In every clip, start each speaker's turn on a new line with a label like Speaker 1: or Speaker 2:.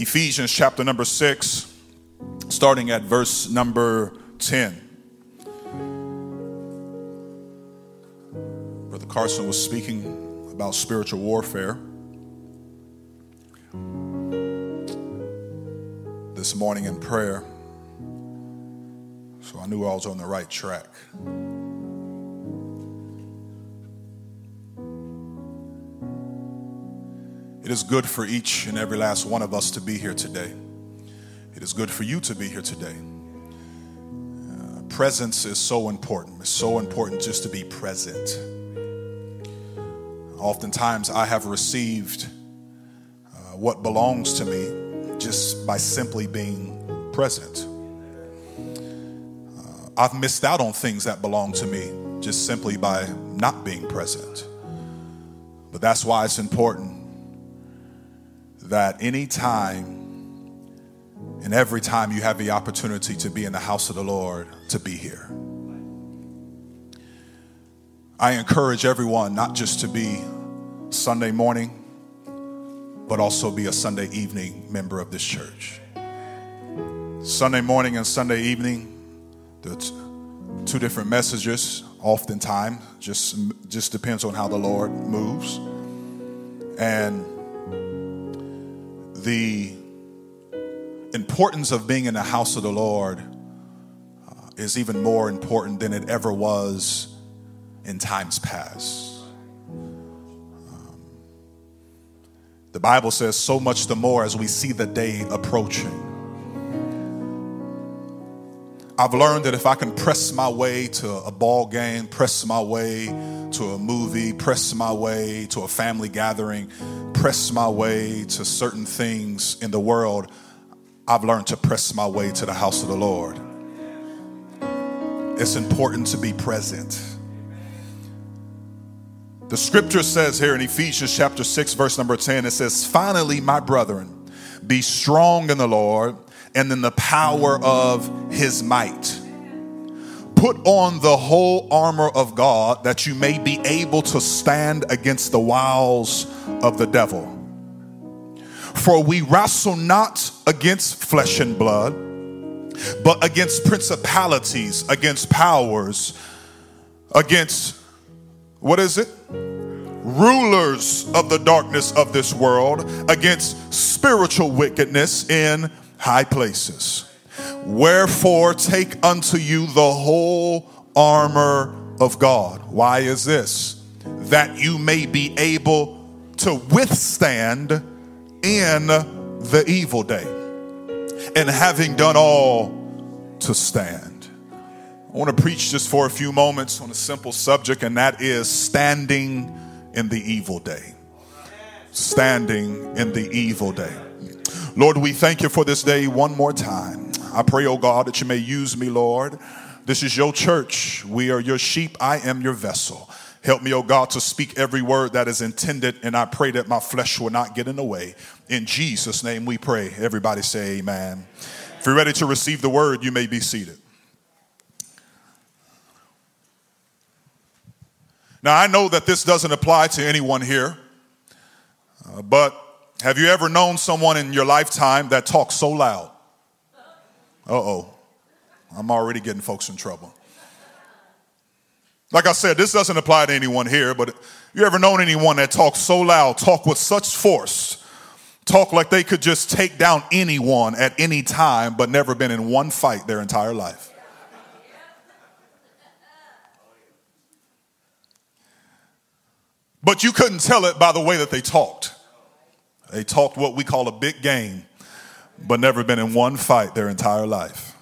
Speaker 1: Ephesians chapter number 6, starting at verse number 10. Brother Carson was speaking about spiritual warfare. This morning in prayer. So I knew I was on the right track. It is good for each and every last one of us to be here today. It is good for you to be here today. Uh, presence is so important. It's so important just to be present. Oftentimes, I have received uh, what belongs to me just by simply being present. Uh, I've missed out on things that belong to me just simply by not being present. But that's why it's important that any time and every time you have the opportunity to be in the house of the Lord, to be here. I encourage everyone not just to be Sunday morning, but also be a Sunday evening member of this church. Sunday morning and Sunday evening, the two different messages, oftentimes, just, just depends on how the Lord moves. And the importance of being in the house of the Lord uh, is even more important than it ever was in times past. Um, the Bible says so much the more as we see the day approaching. I've learned that if I can press my way to a ball game, press my way to a movie, press my way to a family gathering, press my way to certain things in the world, I've learned to press my way to the house of the Lord. It's important to be present. The scripture says here in Ephesians chapter 6, verse number 10, it says, Finally, my brethren, be strong in the Lord and in the power of his might. Put on the whole armor of God that you may be able to stand against the wiles of the devil. For we wrestle not against flesh and blood, but against principalities, against powers, against what is it? Rulers of the darkness of this world, against spiritual wickedness in high places. Wherefore, take unto you the whole armor of God. Why is this? That you may be able to withstand in the evil day. And having done all, to stand. I want to preach just for a few moments on a simple subject, and that is standing in the evil day. Standing in the evil day. Lord, we thank you for this day one more time. I pray, oh God, that you may use me, Lord. This is your church. We are your sheep. I am your vessel. Help me, oh God, to speak every word that is intended, and I pray that my flesh will not get in the way. In Jesus' name we pray. Everybody say amen. If you're ready to receive the word, you may be seated. Now, I know that this doesn't apply to anyone here, uh, but have you ever known someone in your lifetime that talks so loud? Uh oh. I'm already getting folks in trouble. Like I said, this doesn't apply to anyone here, but you ever known anyone that talks so loud, talk with such force, talk like they could just take down anyone at any time, but never been in one fight their entire life? But you couldn't tell it by the way that they talked. They talked what we call a big game, but never been in one fight their entire life.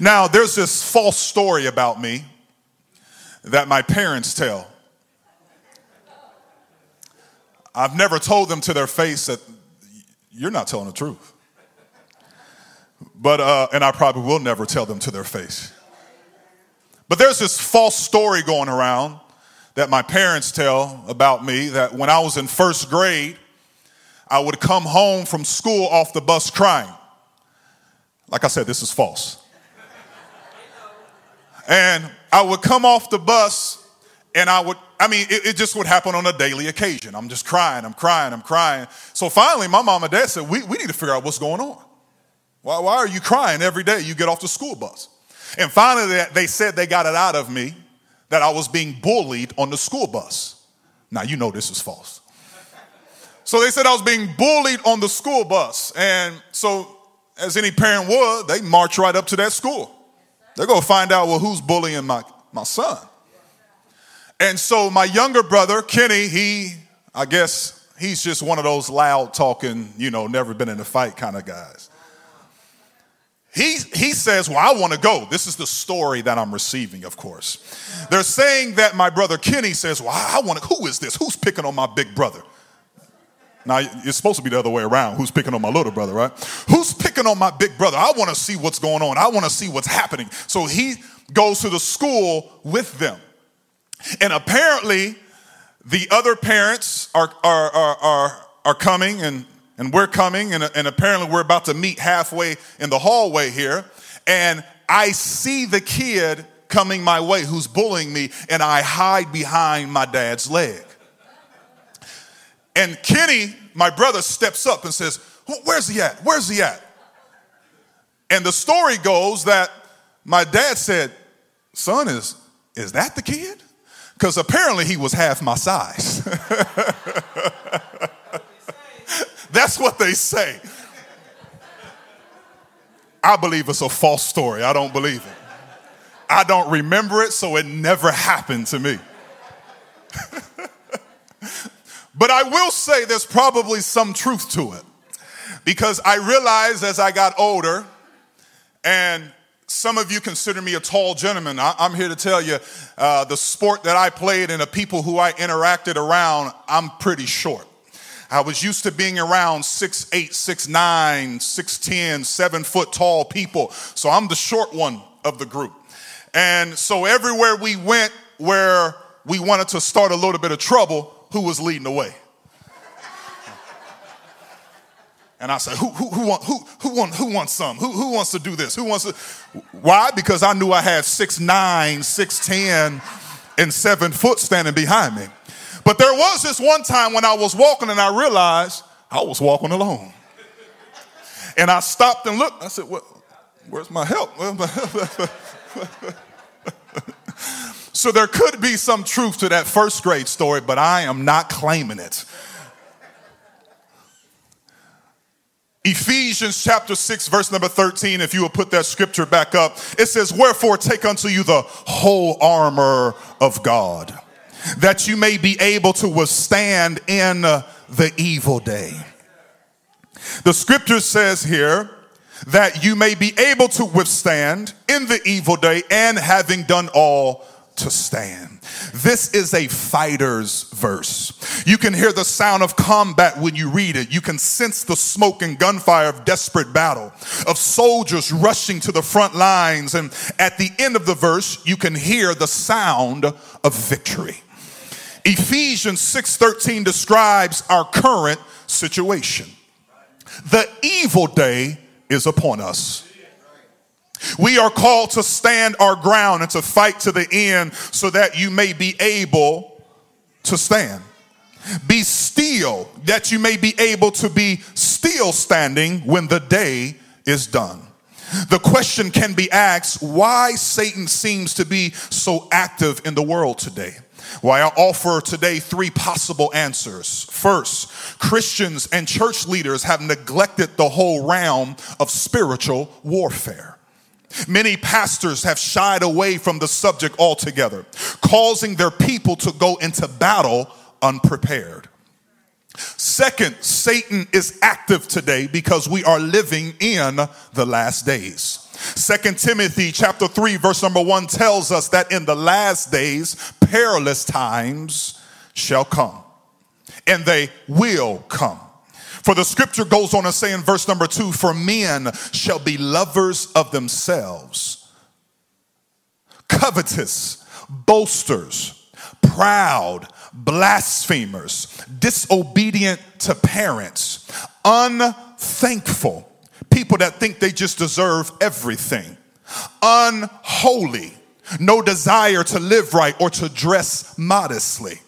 Speaker 1: Now, there's this false story about me that my parents tell. I've never told them to their face that you're not telling the truth. But, uh, and I probably will never tell them to their face. But there's this false story going around that my parents tell about me that when I was in first grade, I would come home from school off the bus crying. Like I said, this is false. And I would come off the bus and I would I mean, it, it, just would happen on a daily occasion. I'm just crying, I'm crying, I'm crying. So finally, my mom and dad said, We, we need to figure out what's going on. Why, why are you crying every day you get off the school bus? And finally, they, they said they got it out of me that I was being bullied on the school bus. Now, you know this is false. So they said I was being bullied on the school bus. And so, as any parent would, they march right up to that school. They're going to find out, well, who's bullying my, my son? And so my younger brother, Kenny, he, I guess, he's just one of those loud talking, you know, never been in a fight kind of guys. He, he says, Well, I want to go. This is the story that I'm receiving, of course. They're saying that my brother Kenny says, Well, I want to, who is this? Who's picking on my big brother? Now, it's supposed to be the other way around. Who's picking on my little brother, right? Who's picking on my big brother? I want to see what's going on. I want to see what's happening. So he goes to the school with them. And apparently, the other parents are, are, are, are, are coming and, and we're coming, and, and apparently, we're about to meet halfway in the hallway here. And I see the kid coming my way who's bullying me, and I hide behind my dad's leg. And Kenny, my brother, steps up and says, Where's he at? Where's he at? And the story goes that my dad said, Son, is, is that the kid? Because apparently he was half my size. That's what they say. I believe it's a false story. I don't believe it. I don't remember it, so it never happened to me. But I will say there's probably some truth to it because I realized as I got older, and some of you consider me a tall gentleman. I, am here to tell you uh, the sport that I played and the people who I interacted around, I'm pretty short. I was used to being around six eight, six nine, six ten, seven foot tall people. So I'm the short one of the group. And so everywhere we went where we wanted to start a little bit of trouble, who was leading the way. And I said, who, who, who, want, who, who, want, who wants some? Who, who wants to do this? Who wants to? Why? Because I knew I had six nine, six ten, and seven foot standing behind me. But there was this one time when I was walking and I realized I was walking alone. And I stopped and looked. I said, well, where's my help? So there could be some truth to that first grade story, but I am not claiming it. Ephesians chapter 6, verse number 13, if you will put that scripture back up, it says, Wherefore take unto you the whole armor of God, that you may be able to withstand in the evil day. The scripture says here that you may be able to withstand in the evil day and having done all to stand. This is a fighter's verse. You can hear the sound of combat when you read it. You can sense the smoke and gunfire of desperate battle, of soldiers rushing to the front lines. And at the end of the verse, you can hear the sound of victory. Ephesians 6:13 describes our current situation. The evil day is upon us. We are called to stand our ground and to fight to the end so that you may be able to stand. Be still that you may be able to be still standing when the day is done. The question can be asked why Satan seems to be so active in the world today. Why I offer today three possible answers. First, Christians and church leaders have neglected the whole realm of spiritual warfare. Many pastors have shied away from the subject altogether, causing their people to go into battle unprepared. Second, Satan is active today because we are living in the last days. Second Timothy chapter 3 verse number 1 tells us that in the last days perilous times shall come and they will come. For the scripture goes on to say in verse number two, for men shall be lovers of themselves, covetous, boasters, proud, blasphemers, disobedient to parents, unthankful, people that think they just deserve everything, unholy, no desire to live right or to dress modestly,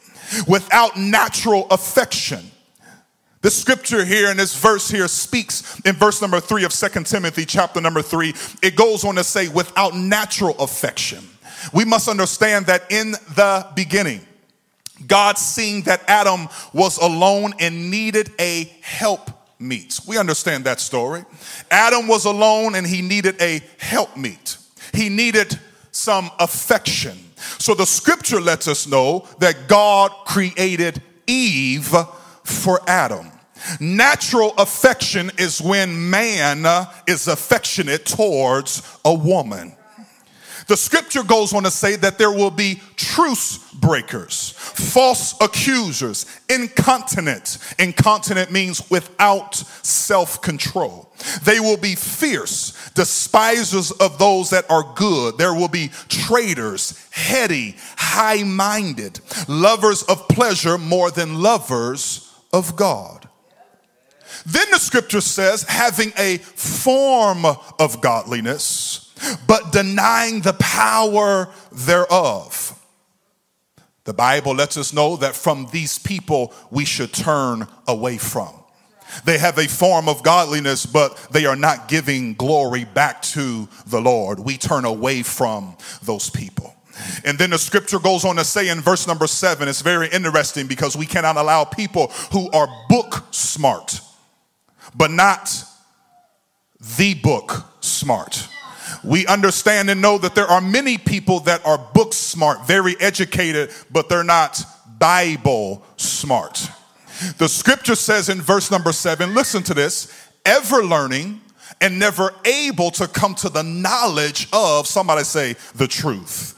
Speaker 1: without natural affection. The scripture here in this verse here speaks in verse number three of Second Timothy, chapter number three. It goes on to say, without natural affection. We must understand that in the beginning, God seeing that Adam was alone and needed a help meet. We understand that story. Adam was alone and he needed a help meet. He needed some affection. So the scripture lets us know that God created Eve for Adam. Natural affection is when man uh, is affectionate towards a woman. The scripture goes on to say that there will be truce breakers, false accusers, incontinent. Incontinent means without self control. They will be fierce, despisers of those that are good. There will be traitors, heady, high minded, lovers of pleasure more than lovers of God. Then the scripture says, having a form of godliness but denying the power thereof. The Bible lets us know that from these people we should turn away from. They have a form of godliness, but they are not giving glory back to the Lord. We turn away from those people. And then the scripture goes on to say in verse number seven, it's very interesting because we cannot allow people who are book smart, but not the book smart we understand and know that there are many people that are book smart, very educated, but they're not Bible smart. The scripture says in verse number seven, listen to this, ever learning and never able to come to the knowledge of, somebody say, the truth.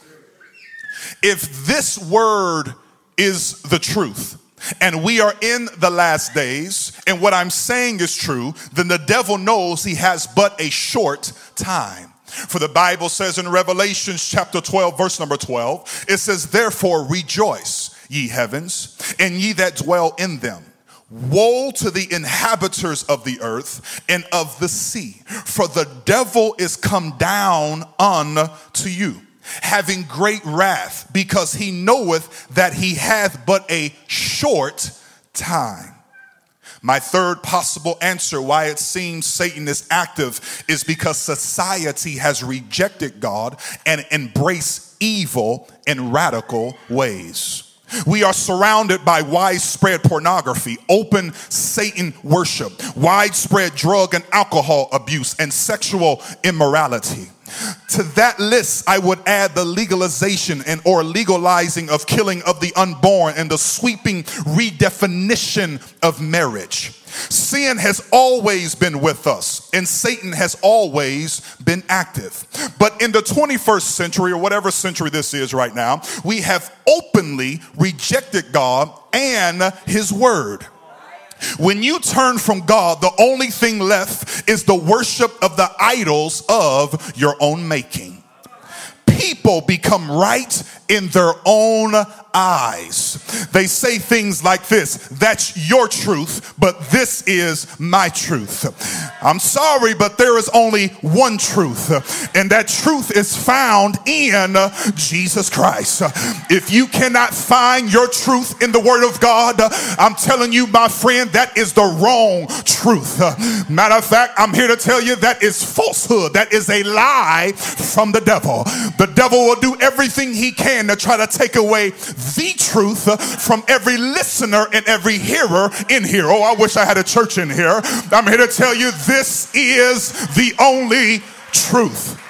Speaker 1: If this word is the truth, and we are in the last days, and what I'm saying is true, then the devil knows he has but a short time. For the Bible says in Revelations chapter 12, verse number 12, it says, Therefore rejoice, ye heavens, and ye that dwell in them. Woe to the inhabitants of the earth and of the sea, for the devil is come down unto you, having great wrath, because he knoweth that he hath but a short time. My third possible answer why it seems Satan is active is because society has rejected God and embraced evil in radical ways. We are surrounded by widespread pornography, open Satan worship, widespread drug and alcohol abuse, and sexual immorality. To that list, I would add the legalization and or legalizing of killing of the unborn and the sweeping redefinition of marriage. Sin has always been with us, and Satan has always been active. But in the 21st century, or whatever century this is right now, we have openly rejected God and His Word. When you turn from God, the only thing left is the worship of the idols of your own making. People become right in their own eyes. They say things like this That's your truth, but this is my truth. I'm sorry, but there is only one truth, and that truth is found in Jesus Christ. If you cannot find your truth in the Word of God, I'm telling you, my friend, that is the wrong truth. Matter of fact, I'm here to tell you that is falsehood, that is a lie from the devil. The devil will do everything he can to try to take away the truth from every listener and every hearer in here. Oh, I wish I had a church in here. I'm here to tell you this is the only truth.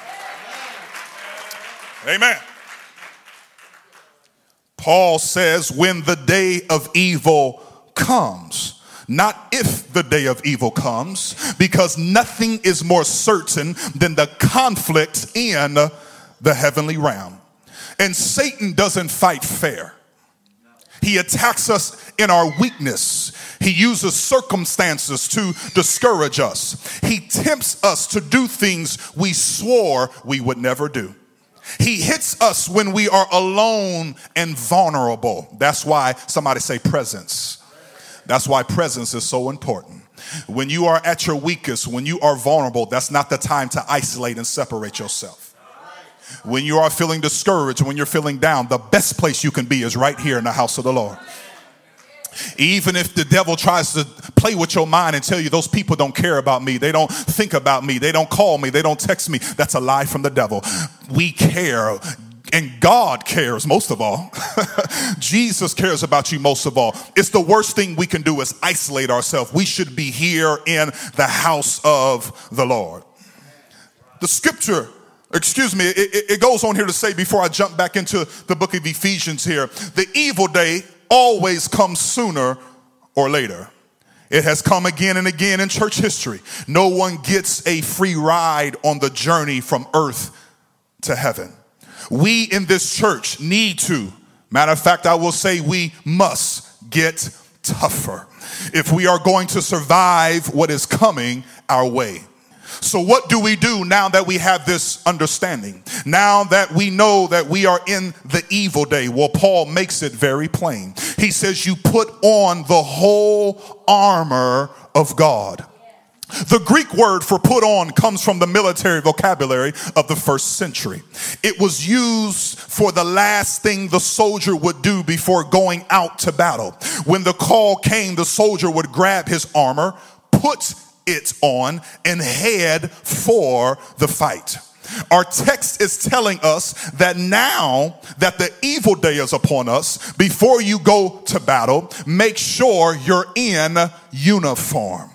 Speaker 1: Amen. Paul says, when the day of evil comes, not if the day of evil comes, because nothing is more certain than the conflict in the heavenly realm. And Satan doesn't fight fair. He attacks us in our weakness. He uses circumstances to discourage us. He tempts us to do things we swore we would never do. He hits us when we are alone and vulnerable. That's why somebody say presence. That's why presence is so important. When you are at your weakest, when you are vulnerable, that's not the time to isolate and separate yourself. When you are feeling discouraged, when you're feeling down, the best place you can be is right here in the house of the Lord. Even if the devil tries to play with your mind and tell you those people don't care about me, they don't think about me, they don't call me, they don't text me, that's a lie from the devil. We care. And God cares most of all. Jesus cares about you most of all. It's the worst thing we can do is isolate ourselves. We should be here in the house of the Lord. The scripture excuse me, it, it, goes on here to say before I jump back into the book of Ephesians here, the evil day always comes sooner or later. It has come again and again in church history. No one gets a free ride on the journey from earth to heaven. We in this church need to, matter of fact, I will say we must get tougher if we are going to survive what is coming our way. So, what do we do now that we have this understanding? Now that we know that we are in the evil day? Well, Paul makes it very plain. He says, You put on the whole armor of God. The Greek word for put on comes from the military vocabulary of the first century. It was used for the last thing the soldier would do before going out to battle. When the call came, the soldier would grab his armor, put it on and head for the fight. Our text is telling us that now that the evil day is upon us, before you go to battle, make sure you're in uniform.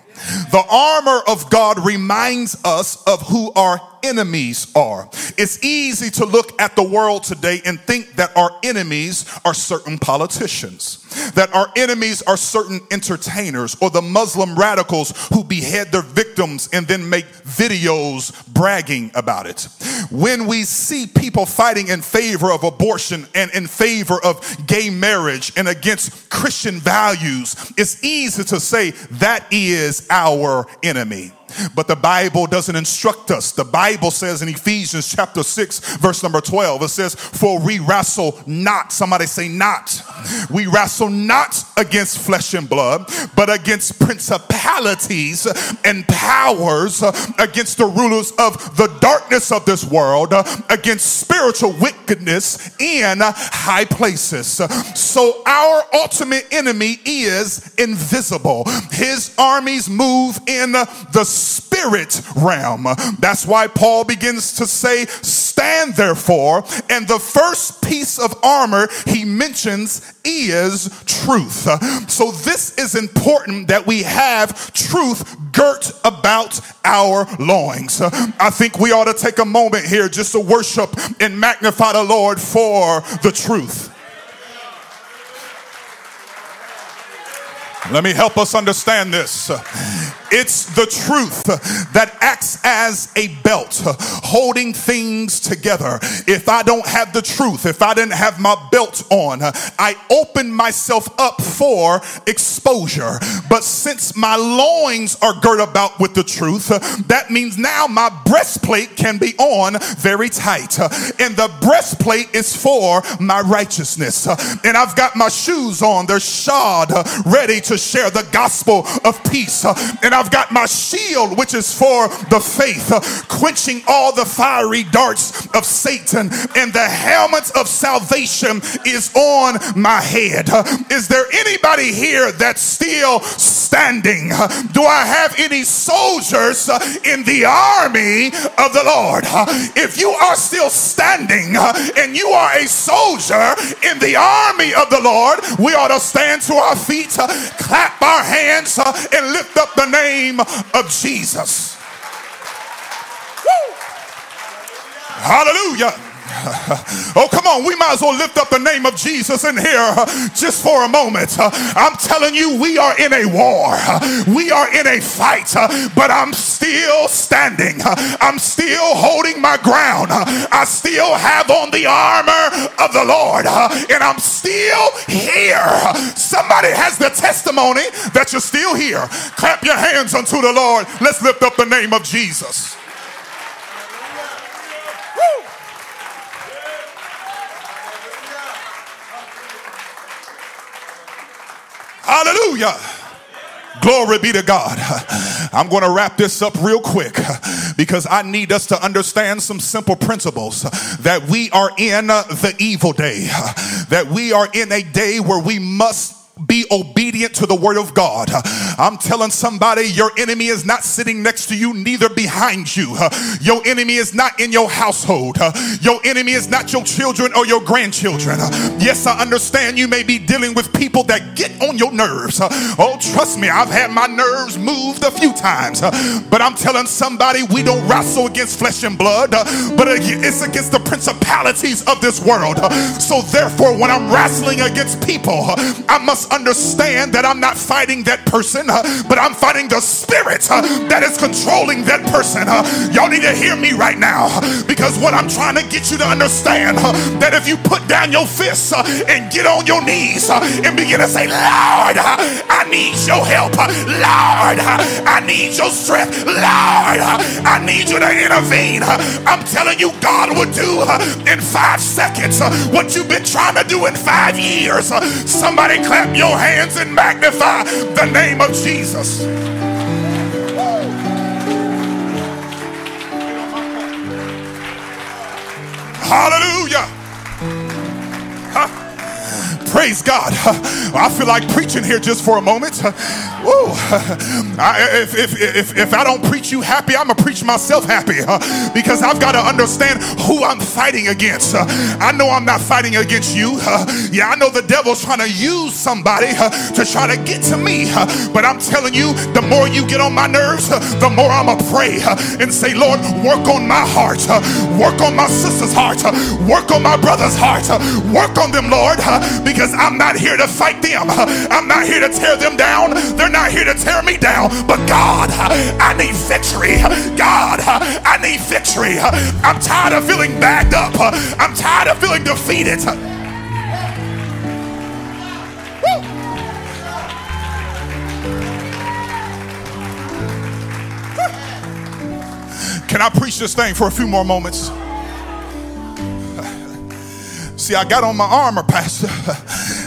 Speaker 1: The armor of God reminds us of who our enemies are. It's easy to look at the world today and think that our enemies are certain politicians, that our enemies are certain entertainers or the Muslim radicals who behead their victims and then make videos bragging about it. When we see people fighting in favor of abortion and in favor of gay marriage and against Christian values, it's easy to say that is our enemy. But the Bible doesn't instruct us. The Bible says in Ephesians chapter 6, verse number 12, it says, For we wrestle not, somebody say not. We wrestle not against flesh and blood, but against principalities and powers, against the rulers of the darkness of this world, against spiritual wickedness in high places. So our ultimate enemy is invisible. His armies move in the spirit realm. That's why Paul begins to say, Stand therefore. And the first piece of armor he mentions is truth. So, this is important that we have truth girt about our loins. I think we ought to take a moment here just to worship and magnify the Lord for the truth. Let me help us understand this. It's the truth that acts as a belt, holding things together. If I don't have the truth, if I didn't have my belt on, I open myself up for exposure. But since my loins are girt about with the truth, that means now my breastplate can be on very tight. And the breastplate is for my righteousness. And I've got my shoes on, they're shod, ready to share the gospel of peace. And I've got my shield, which is for the faith, quenching all the fiery darts of Satan. And the helmet of salvation is on my head. Is there anybody here that's still standing? Do I have any soldiers in the army of the Lord? If you are still standing and you are a soldier in the army of the Lord, we ought to stand to our feet, clap our hands and lift up the name of Jesus. Woo. Hallelujah. Oh, come on. We might as well lift up the name of Jesus in here uh, just for a moment. Uh, I'm telling you, we are in a war. We are in a fight, uh, but I'm still standing. I'm still holding my ground. I still have on the armor of the Lord, and I'm still here. Somebody has the testimony that you're still here. Clap your hands unto the Lord. Let's lift up the name of Jesus. Hallelujah. Glory be to God. I'm going to wrap this up real quick because I need us to understand some simple principles that we are in the evil day, that we are in a day where we must be obedient to the word of God. I'm telling somebody your enemy is not sitting next to you, neither behind you. Your enemy is not in your household. Your enemy is not your children or your grandchildren. Yes, I understand you may be dealing with people that get on your nerves. Oh, trust me, I've had my nerves moved a few times. But I'm telling somebody we don't wrestle against flesh and blood, but it's against the principalities of this world. So therefore, when I'm wrestling against people, I must understand that I'm not fighting that person, uh, but I'm fighting the spirit uh, that is controlling that person. Uh, y'all need to hear me right now because what I'm trying to get you to understand uh, that if you put down your fists uh, and get on your knees uh, and begin to say, Lord, I need your help. Lord, I need your strength. Lord, I need you to intervene. I'm telling you, God will do in five seconds what you've been trying to do in five years. Somebody clap your hands and magnify the name of Jesus. Hallelujah. Praise God. I feel like preaching here just for a moment. Whoa. I, if, if, if, if I don't preach you happy, I'm going to preach myself happy because I've got to understand who I'm fighting against. I know I'm not fighting against you. Yeah, I know the devil's trying to use somebody to try to get to me. But I'm telling you, the more you get on my nerves, the more I'm going to pray and say, Lord, work on my heart. Work on my sister's heart. Work on my brother's heart. Work on them, Lord, because because I'm not here to fight them. I'm not here to tear them down. They're not here to tear me down. But God, I need victory. God, I need victory. I'm tired of feeling backed up. I'm tired of feeling defeated. Can I preach this thing for a few more moments? See, I got on my armor, Pastor.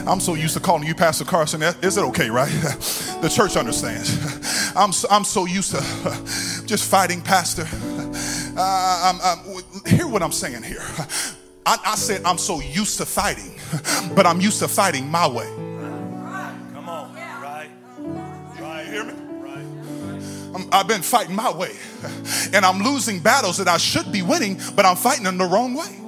Speaker 1: I'm so used to calling you Pastor Carson. Is it okay, right? The church understands. I'm so, I'm so used to just fighting, Pastor. Uh, I'm, I'm, hear what I'm saying here. I, I said I'm so used to fighting, but I'm used to fighting my way.
Speaker 2: Come on, right? Right.
Speaker 1: Hear me? Right. i have been fighting my way, and I'm losing battles that I should be winning, but I'm fighting them the wrong way.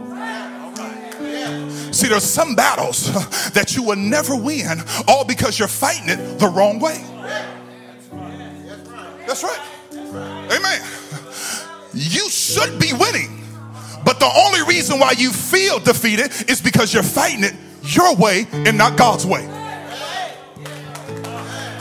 Speaker 1: See, there's some battles that you will never win, all because you're fighting it the wrong way. That's right. Amen. You should be winning, but the only reason why you feel defeated is because you're fighting it your way and not God's way.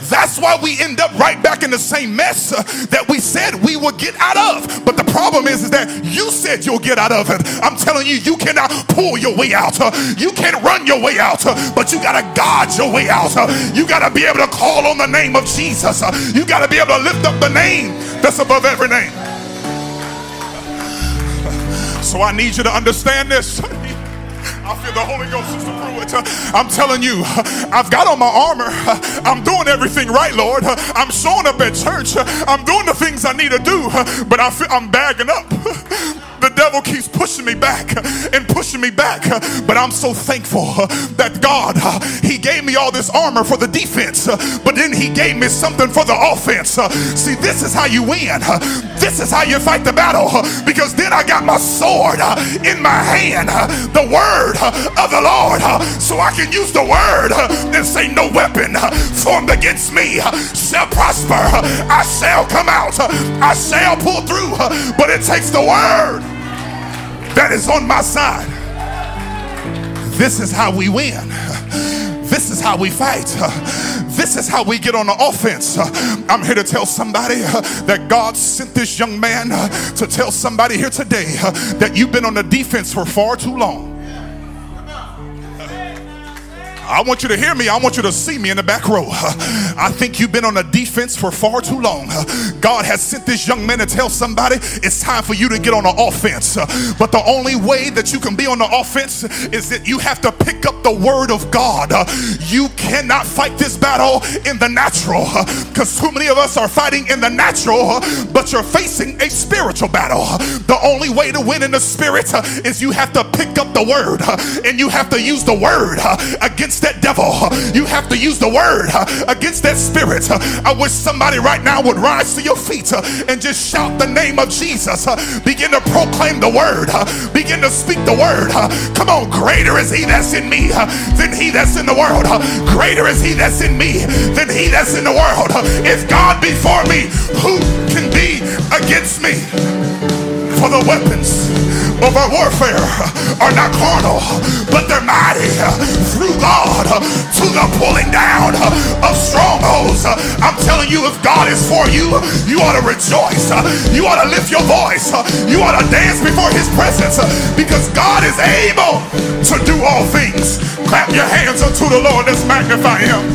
Speaker 1: That's why we end up right back in the same mess uh, that we said we would get out of. But the problem is, is that you said you'll get out of it. I'm telling you, you cannot pull your way out. Uh, you can't run your way out, uh, but you got to guard your way out. You got to be able to call on the name of Jesus. You got to be able to lift up the name that's above every name. So I need you to understand this. I feel the Holy Ghost, is Sister Pruitt. I'm telling you, I've got on my armor. I'm doing everything right, Lord. I'm showing up at church. I'm doing the things I need to do, but I feel I'm bagging up. Devil keeps pushing me back and pushing me back. But I'm so thankful that God, He gave me all this armor for the defense, but then He gave me something for the offense. See, this is how you win. This is how you fight the battle because then I got my sword in my hand, the word of the Lord, so I can use the word and say, No weapon formed against me shall prosper. I shall come out, I shall pull through, but it takes the word that is on my side. This is how we win. This is how we fight. This is how we get on the offense. I'm here to tell somebody that God sent this young man to tell somebody here today that you've been on the defense for far too long. I want you to hear me. I want you to see me in the back row. I think you've been on a defense for far too long. God has sent this young man to tell somebody it's time for you to get on the offense. But the only way that you can be on the offense is that you have to pick up the word of God. You cannot fight this battle in the natural because too many of us are fighting in the natural, but you're facing a spiritual battle. The only way to win in the spirit is you have to pick up the word and you have to use the word against that devil. You have to use the word against that spirit. I wish somebody right now would rise to your feet and just shout the name of Jesus. Begin to proclaim the word. Begin to speak the word. Come on, greater is he that's in me than he that's in the world. Greater is he that's in me than he that's in the world. If God be for me, who can be against me? For the weapons of our warfare are not carnal, but they're mighty through God to the pulling down of strongholds. I'm telling you, if God is for you, you ought to rejoice. You ought to lift your voice. You ought to dance before his presence because God is able to do all things. Clap your hands unto the Lord. Let's magnify him.